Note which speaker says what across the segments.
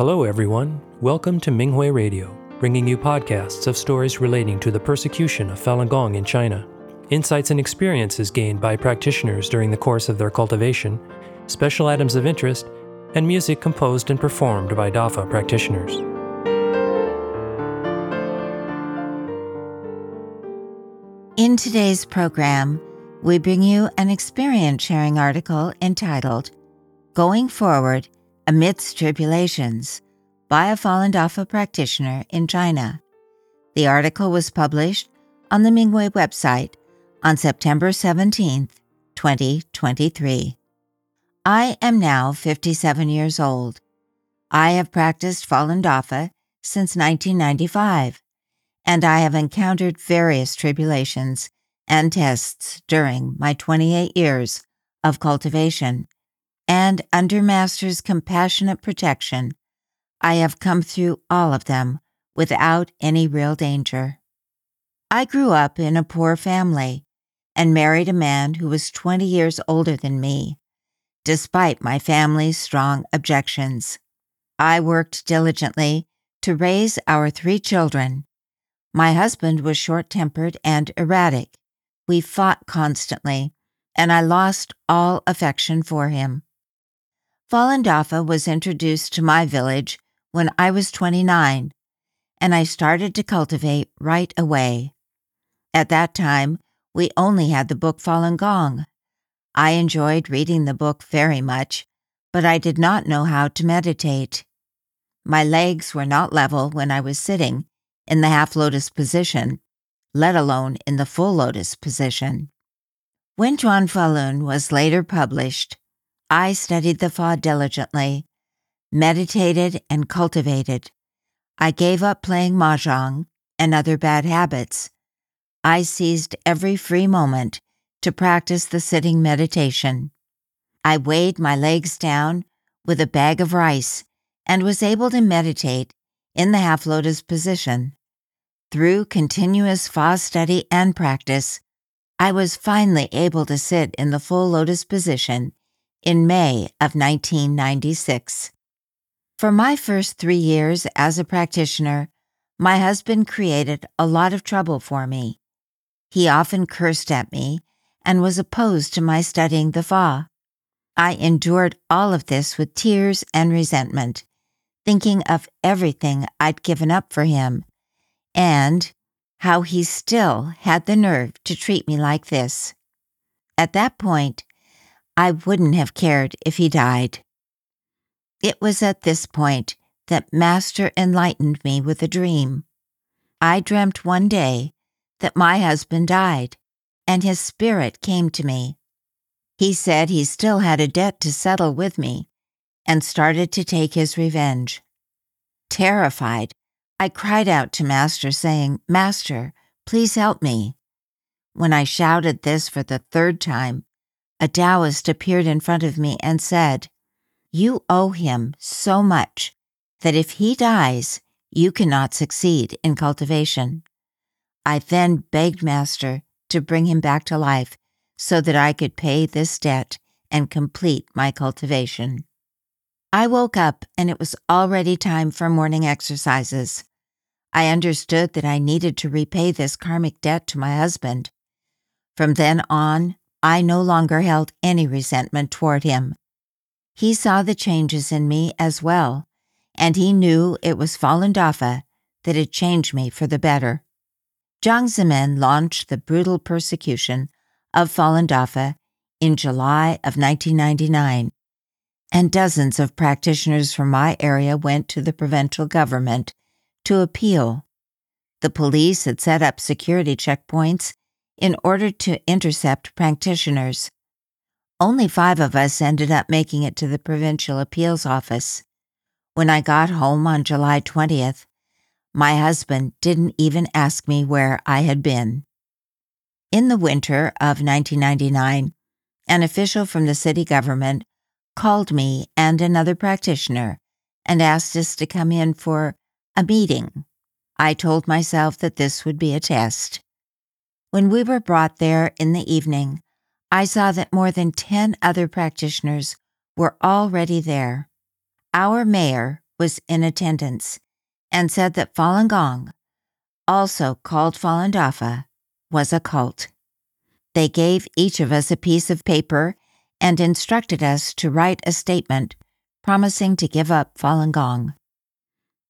Speaker 1: Hello, everyone. Welcome to Minghui Radio, bringing you podcasts of stories relating to the persecution of Falun Gong in China, insights and experiences gained by practitioners during the course of their cultivation, special items of interest, and music composed and performed by DAFA practitioners.
Speaker 2: In today's program, we bring you an experience sharing article entitled Going Forward Amidst Tribulations by a Falun Dafa practitioner in China. The article was published on the Minghui website on September 17, 2023. I am now 57 years old. I have practiced Falun Dafa since 1995, and I have encountered various tribulations and tests during my 28 years of cultivation. And under Master's compassionate protection, I have come through all of them without any real danger. I grew up in a poor family and married a man who was 20 years older than me despite my family's strong objections. I worked diligently to raise our three children. My husband was short tempered and erratic. We fought constantly, and I lost all affection for him. Falun Dafa was introduced to my village when I was 29, and I started to cultivate right away. At that time, we only had the book Falun Gong, I enjoyed reading the book very much, but I did not know how to meditate. My legs were not level when I was sitting in the half lotus position, let alone in the full lotus position. When Zhuan Falun was later published, I studied the Fa diligently, meditated, and cultivated. I gave up playing mahjong and other bad habits. I seized every free moment to practice the sitting meditation. I weighed my legs down with a bag of rice and was able to meditate in the half lotus position. Through continuous Fa study and practice, I was finally able to sit in the full lotus position in May of 1996. For my first three years as a practitioner, my husband created a lot of trouble for me. He often cursed at me and was opposed to my studying the Fa. I endured all of this with tears and resentment, thinking of everything I'd given up for him, and how he still had the nerve to treat me like this. At that point, I wouldn't have cared if he died. It was at this point that Master enlightened me with a dream. I dreamt one day that my husband died and his spirit came to me. He said he still had a debt to settle with me and started to take his revenge. Terrified, I cried out to Master, saying, Master, please help me. When I shouted this for the third time, a Taoist appeared in front of me and said, You owe him so much that if he dies, you cannot succeed in cultivation. I then begged Master to bring him back to life so that I could pay this debt and complete my cultivation. I woke up and it was already time for morning exercises. I understood that I needed to repay this karmic debt to my husband. From then on, I no longer held any resentment toward him. He saw the changes in me as well, and he knew it was Falun Dafa that had changed me for the better. Jiang Zemin launched the brutal persecution of Falun Dafa in July of 1999, and dozens of practitioners from my area went to the provincial government to appeal. The police had set up security checkpoints in order to intercept practitioners. Only five of us ended up making it to the provincial appeals office. When I got home on July 20th, my husband didn't even ask me where I had been. In the winter of 1999, an official from the city government called me and another practitioner and asked us to come in for a meeting. I told myself that this would be a test. When we were brought there in the evening, I saw that more than 10 other practitioners were already there. Our mayor, was in attendance and said that Falun Gong, also called Falun Dafa, was a cult. They gave each of us a piece of paper and instructed us to write a statement promising to give up Falun Gong.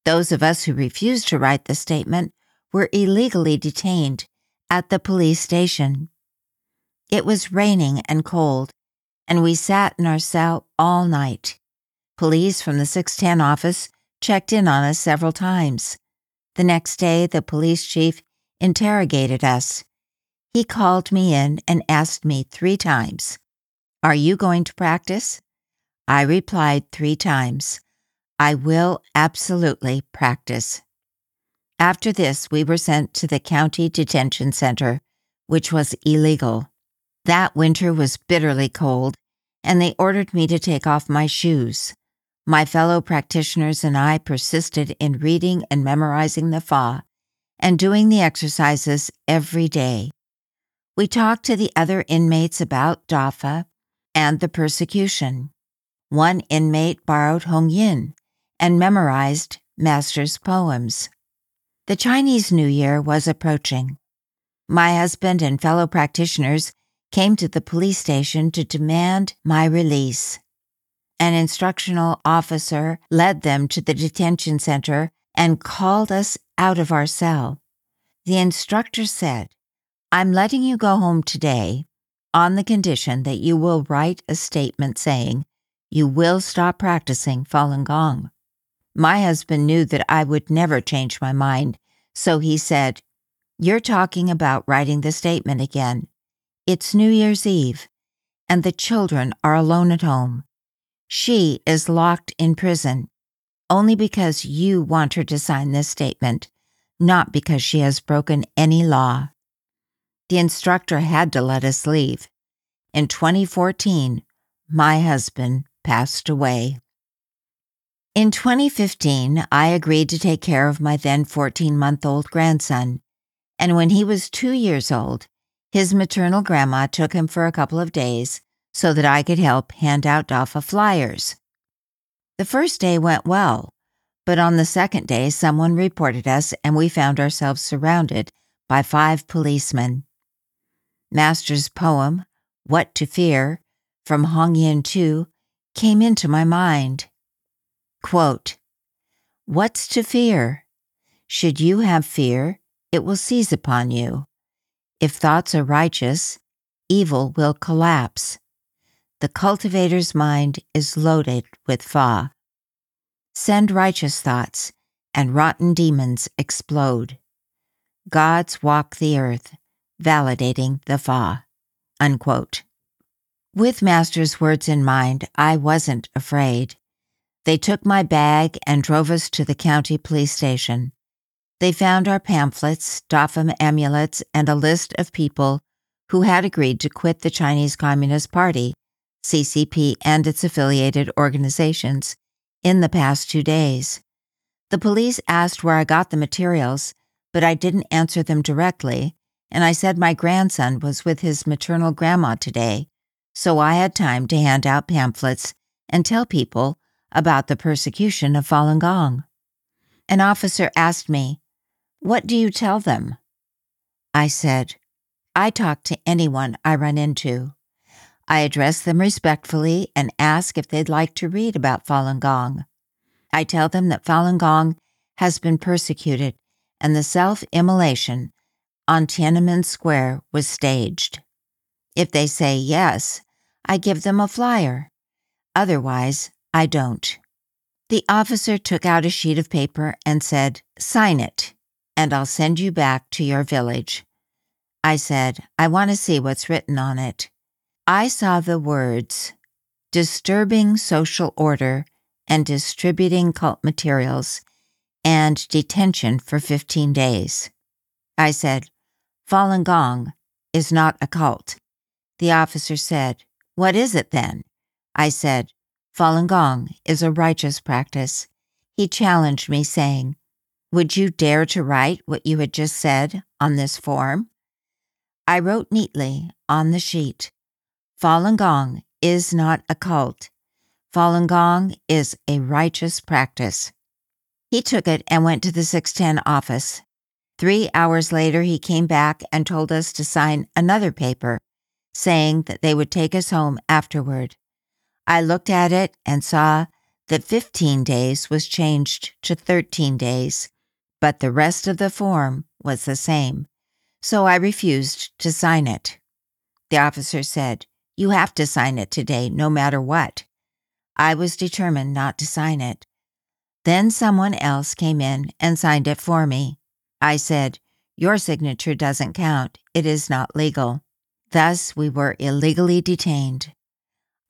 Speaker 2: Those of us who refused to write the statement were illegally detained at the police station. It was raining and cold, and we sat in our cell all night. Police from the 610 office checked in on us several times. The next day, the police chief interrogated us. He called me in and asked me three times, Are you going to practice? I replied three times, I will absolutely practice. After this, we were sent to the county detention center, which was illegal. That winter was bitterly cold, and they ordered me to take off my shoes. My fellow practitioners and I persisted in reading and memorizing the Fa and doing the exercises every day. We talked to the other inmates about Dafa and the persecution. One inmate borrowed Hong Yin and memorized Master's poems. The Chinese New Year was approaching. My husband and fellow practitioners came to the police station to demand my release. An instructional officer led them to the detention center and called us out of our cell. The instructor said, I'm letting you go home today on the condition that you will write a statement saying you will stop practicing Falun Gong. My husband knew that I would never change my mind, so he said, You're talking about writing the statement again. It's New Year's Eve, and the children are alone at home. She is locked in prison only because you want her to sign this statement, not because she has broken any law. The instructor had to let us leave. In 2014, my husband passed away. In 2015, I agreed to take care of my then 14 month old grandson, and when he was two years old, his maternal grandma took him for a couple of days so that I could help hand out DAFA flyers. The first day went well, but on the second day, someone reported us and we found ourselves surrounded by five policemen. Master's poem, What to Fear, from Hong Yin II, came into my mind. Quote, What's to fear? Should you have fear, it will seize upon you. If thoughts are righteous, evil will collapse. The cultivator's mind is loaded with Fa. Send righteous thoughts, and rotten demons explode. Gods walk the earth, validating the Fa. Unquote. With Master's words in mind, I wasn't afraid. They took my bag and drove us to the county police station. They found our pamphlets, Dafa amulets, and a list of people who had agreed to quit the Chinese Communist Party, CCP, and its affiliated organizations in the past two days. The police asked where I got the materials, but I didn't answer them directly, and I said my grandson was with his maternal grandma today, so I had time to hand out pamphlets and tell people about the persecution of Falun Gong. An officer asked me, what do you tell them? I said, I talk to anyone I run into. I address them respectfully and ask if they'd like to read about Falun Gong. I tell them that Falun Gong has been persecuted and the self immolation on Tiananmen Square was staged. If they say yes, I give them a flyer. Otherwise, I don't. The officer took out a sheet of paper and said, Sign it and I'll send you back to your village. I said, I want to see what's written on it. I saw the words disturbing social order and distributing cult materials and detention for 15 days. I said, Falun Gong is not a cult. The officer said, What is it then? I said, Falun Gong is a righteous practice. He challenged me, saying, would you dare to write what you had just said on this form? I wrote neatly on the sheet Falun Gong is not a cult. Falun Gong is a righteous practice. He took it and went to the 610 office. Three hours later, he came back and told us to sign another paper, saying that they would take us home afterward. I looked at it and saw that 15 days was changed to 13 days, but the rest of the form was the same. So I refused to sign it. The officer said, You have to sign it today, no matter what. I was determined not to sign it. Then someone else came in and signed it for me. I said, Your signature doesn't count. It is not legal. Thus, we were illegally detained.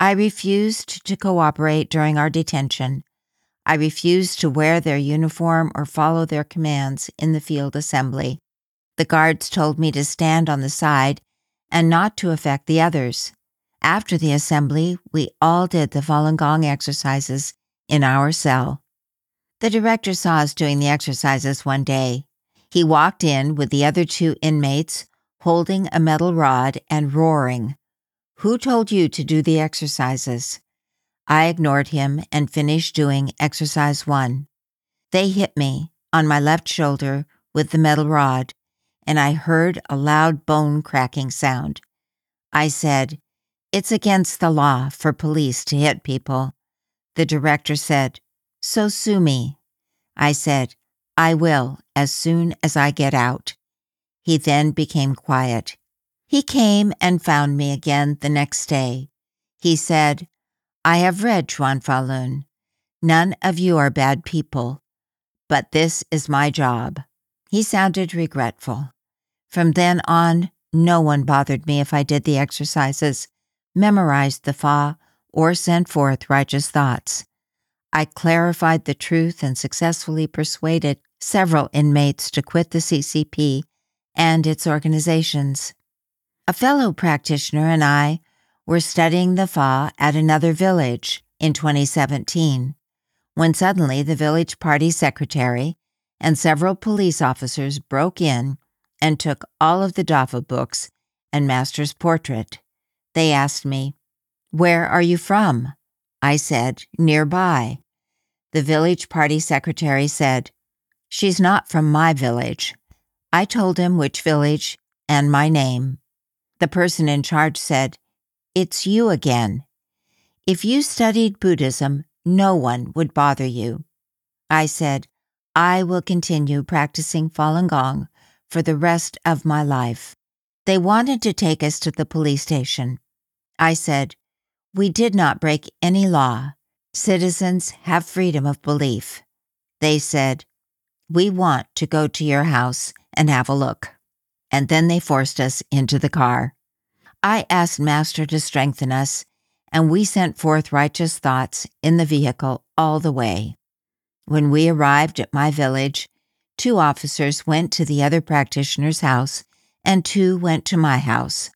Speaker 2: I refused to cooperate during our detention. I refused to wear their uniform or follow their commands in the field assembly. The guards told me to stand on the side and not to affect the others. After the assembly, we all did the Falun Gong exercises in our cell. The director saw us doing the exercises one day. He walked in with the other two inmates, holding a metal rod and roaring. Who told you to do the exercises? I ignored him and finished doing exercise one. They hit me on my left shoulder with the metal rod, and I heard a loud bone cracking sound. I said, It's against the law for police to hit people. The director said, So sue me. I said, I will as soon as I get out. He then became quiet. He came and found me again the next day. He said, I have read Zhuan Falun. None of you are bad people, but this is my job. He sounded regretful. From then on, no one bothered me if I did the exercises, memorized the Fa, or sent forth righteous thoughts. I clarified the truth and successfully persuaded several inmates to quit the CCP and its organizations. A fellow practitioner and I were studying the Fa at another village in 2017 when suddenly the village party secretary and several police officers broke in and took all of the Dafa books and Master's portrait. They asked me, Where are you from? I said, Nearby. The village party secretary said, She's not from my village. I told him which village and my name. The person in charge said, It's you again. If you studied Buddhism, no one would bother you. I said, I will continue practicing Falun Gong for the rest of my life. They wanted to take us to the police station. I said, We did not break any law. Citizens have freedom of belief. They said, we want to go to your house and have a look. And then they forced us into the car. I asked Master to strengthen us, and we sent forth righteous thoughts in the vehicle all the way. When we arrived at my village, two officers went to the other practitioner's house, and two went to my house.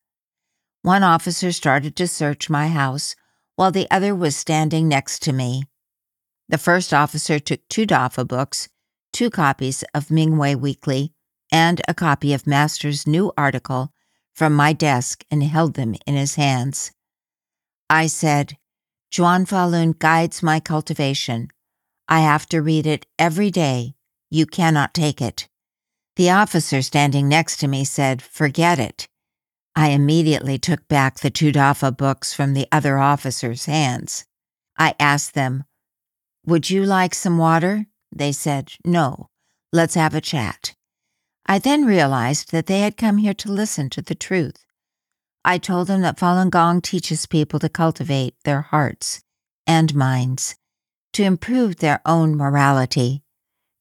Speaker 2: One officer started to search my house, while the other was standing next to me. The first officer took two Dafa books two copies of Minghui Weekly, and a copy of Master's new article from my desk and held them in his hands. I said, Zhuan Falun guides my cultivation. I have to read it every day. You cannot take it. The officer standing next to me said, Forget it. I immediately took back the two Dafa books from the other officer's hands. I asked them, Would you like some water? They said, No, let's have a chat. I then realized that they had come here to listen to the truth. I told them that Falun Gong teaches people to cultivate their hearts and minds, to improve their own morality,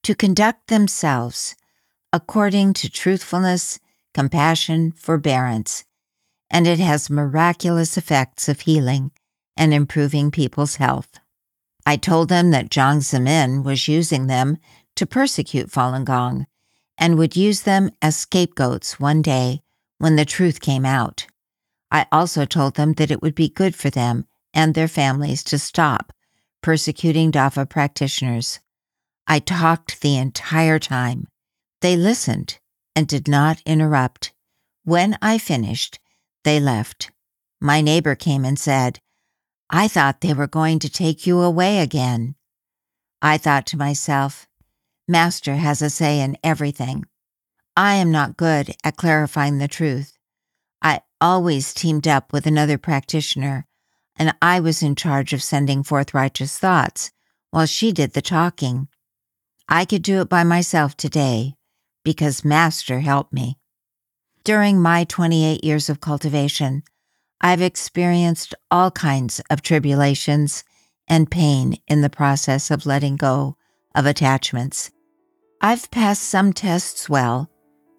Speaker 2: to conduct themselves according to truthfulness, compassion, forbearance, and it has miraculous effects of healing and improving people's health. I told them that Jiang Zemin was using them to persecute Falun Gong and would use them as scapegoats one day when the truth came out. I also told them that it would be good for them and their families to stop persecuting Dafa practitioners. I talked the entire time. They listened and did not interrupt. When I finished, they left. My neighbor came and said, I thought they were going to take you away again. I thought to myself, Master has a say in everything. I am not good at clarifying the truth. I always teamed up with another practitioner, and I was in charge of sending forth righteous thoughts while she did the talking. I could do it by myself today because Master helped me. During my 28 years of cultivation, I've experienced all kinds of tribulations and pain in the process of letting go of attachments. I've passed some tests well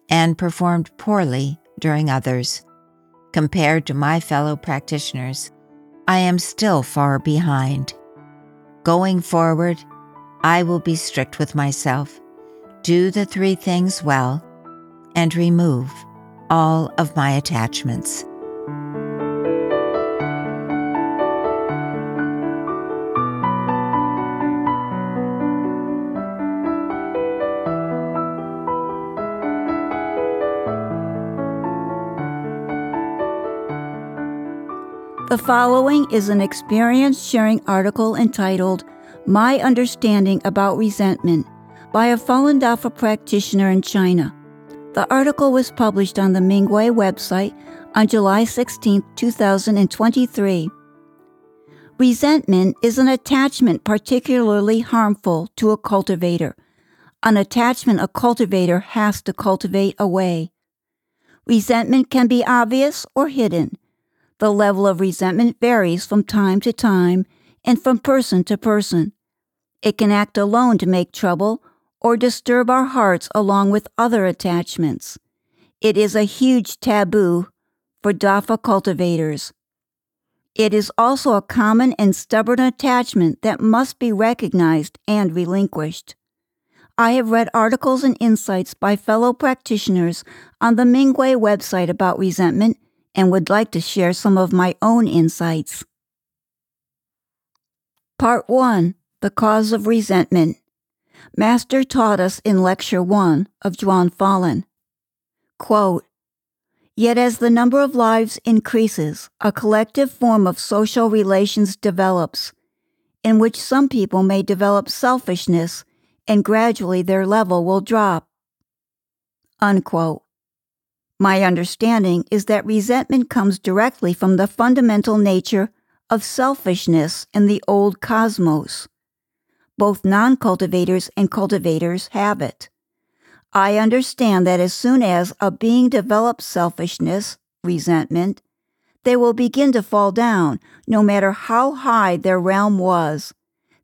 Speaker 2: and performed poorly during others. Compared to my fellow practitioners, I am still far behind. Going forward, I will be strict with myself, do the three things well, and remove all of my attachments.
Speaker 3: The following is an experience sharing article entitled My Understanding About Resentment by a Falun Dafa practitioner in China. The article was published on the Minghui website on July 16, 2023. Resentment is an attachment particularly harmful to a cultivator, an attachment a cultivator has to cultivate away. Resentment can be obvious or hidden the level of resentment varies from time to time and from person to person. It can act alone to make trouble or disturb our hearts along with other attachments. It is a huge taboo for Dafa cultivators. It is also a common and stubborn attachment that must be recognized and relinquished. I have read articles and insights by fellow practitioners on the Minghui website about resentment and would like to share some of my own insights. Part 1 The Cause of Resentment. Master taught us in Lecture 1 of Zhuan Falun. Quote, Yet as the number of lives increases, a collective form of social relations develops, in which some people may develop selfishness and gradually their level will drop. Unquote. My understanding is that resentment comes directly from the fundamental nature of selfishness in the old cosmos. Both non cultivators and cultivators have it. I understand that as soon as a being develops selfishness, resentment, they will begin to fall down, no matter how high their realm was.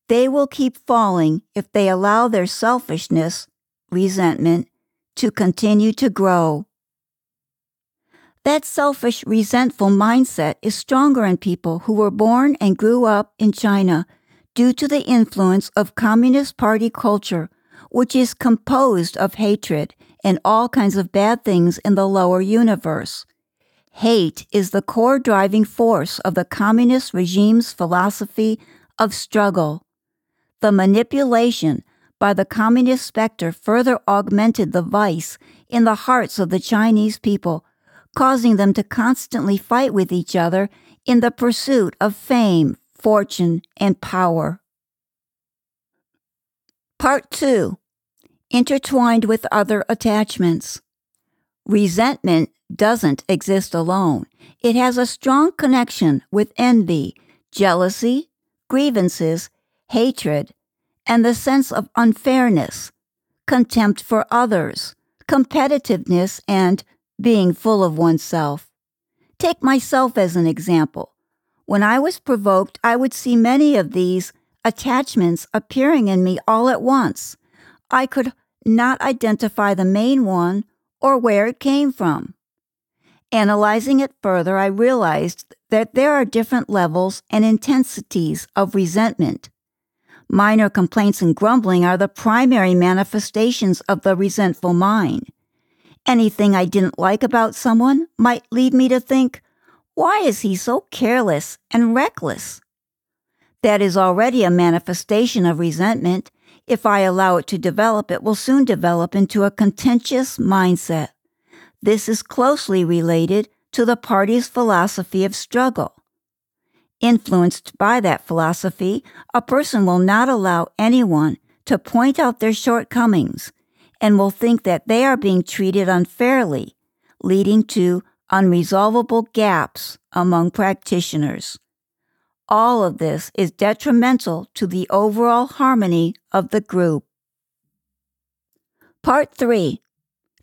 Speaker 3: They will keep falling if they allow their selfishness, resentment, to continue to grow. That selfish, resentful mindset is stronger in people who were born and grew up in China due to the influence of Communist Party culture, which is composed of hatred and all kinds of bad things in the lower universe. Hate is the core driving force of the communist regime's philosophy of struggle. The manipulation by the communist specter further augmented the vice in the hearts of the Chinese people causing them to constantly fight with each other in the pursuit of fame, fortune, and power. Part 2 Intertwined with other attachments. Resentment doesn't exist alone. It has a strong connection with envy, jealousy, grievances, hatred, and the sense of unfairness, contempt for others, competitiveness, and being full of oneself. Take myself as an example. When I was provoked, I would see many of these attachments appearing in me all at once. I could not identify the main one or where it came from. Analyzing it further, I realized that there are different levels and intensities of resentment. Minor complaints and grumbling are the primary manifestations of the resentful mind. Anything I didn't like about someone might lead me to think, why is he so careless and reckless? That is already a manifestation of resentment. If I allow it to develop, it will soon develop into a contentious mindset. This is closely related to the party's philosophy of struggle. Influenced by that philosophy, a person will not allow anyone to point out their shortcomings and will think that they are being treated unfairly, leading to unresolvable gaps among practitioners. All of this is detrimental to the overall harmony of the group. Part 3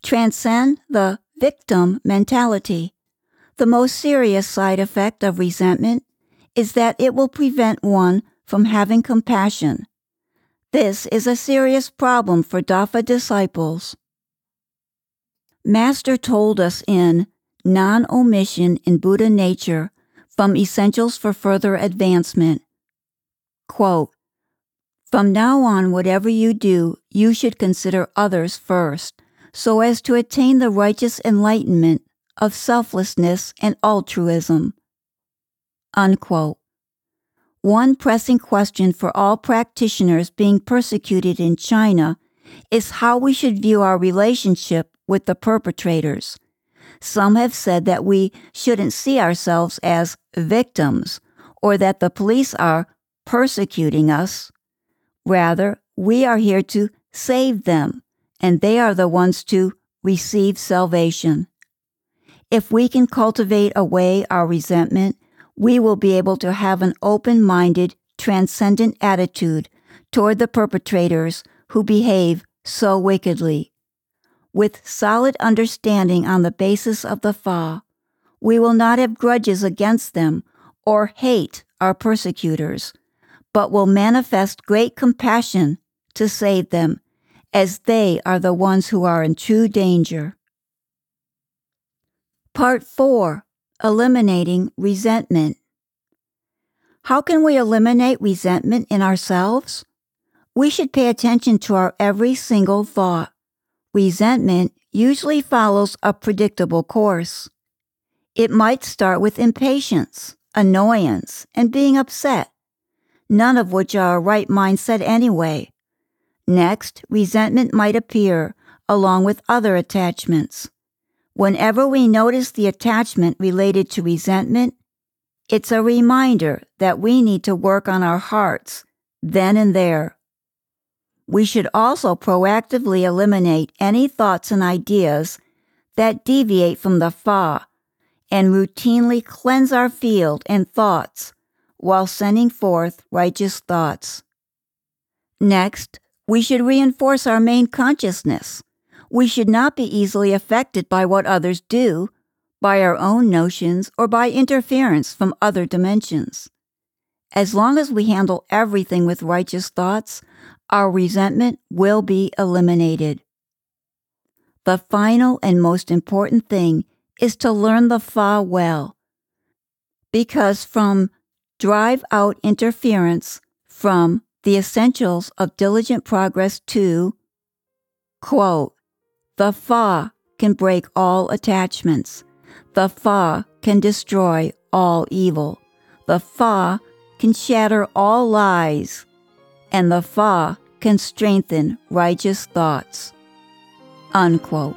Speaker 3: Transcend the victim mentality. The most serious side effect of resentment is that it will prevent one from having compassion. This is a serious problem for Dafa disciples. Master told us in Non Omission in Buddha Nature from Essentials for Further Advancement quote, From now on, whatever you do, you should consider others first, so as to attain the righteous enlightenment of selflessness and altruism. Unquote. One pressing question for all practitioners being persecuted in China is how we should view our relationship with the perpetrators. Some have said that we shouldn't see ourselves as victims or that the police are persecuting us. Rather, we are here to save them, and they are the ones to receive salvation. If we can cultivate away our resentment, we will be able to have an open minded, transcendent attitude toward the perpetrators who behave so wickedly. With solid understanding on the basis of the Fa, we will not have grudges against them or hate our persecutors, but will manifest great compassion to save them, as they are the ones who are in true danger. Part 4 Eliminating resentment. How can we eliminate resentment in ourselves? We should pay attention to our every single thought. Resentment usually follows a predictable course. It might start with impatience, annoyance, and being upset, none of which are a right mindset anyway. Next, resentment might appear along with other attachments. Whenever we notice the attachment related to resentment, it's a reminder that we need to work on our hearts then and there. We should also proactively eliminate any thoughts and ideas that deviate from the Fa and routinely cleanse our field and thoughts while sending forth righteous thoughts. Next, we should reinforce our main consciousness we should not be easily affected by what others do, by our own notions, or by interference from other dimensions. As long as we handle everything with righteous thoughts, our resentment will be eliminated. The final and most important thing is to learn the Fa well. Because from drive out interference from the essentials of diligent progress to, quote, the Fa can break all attachments. The Fa can destroy all evil. The Fa can shatter all lies. And the Fa can strengthen righteous thoughts. Unquote.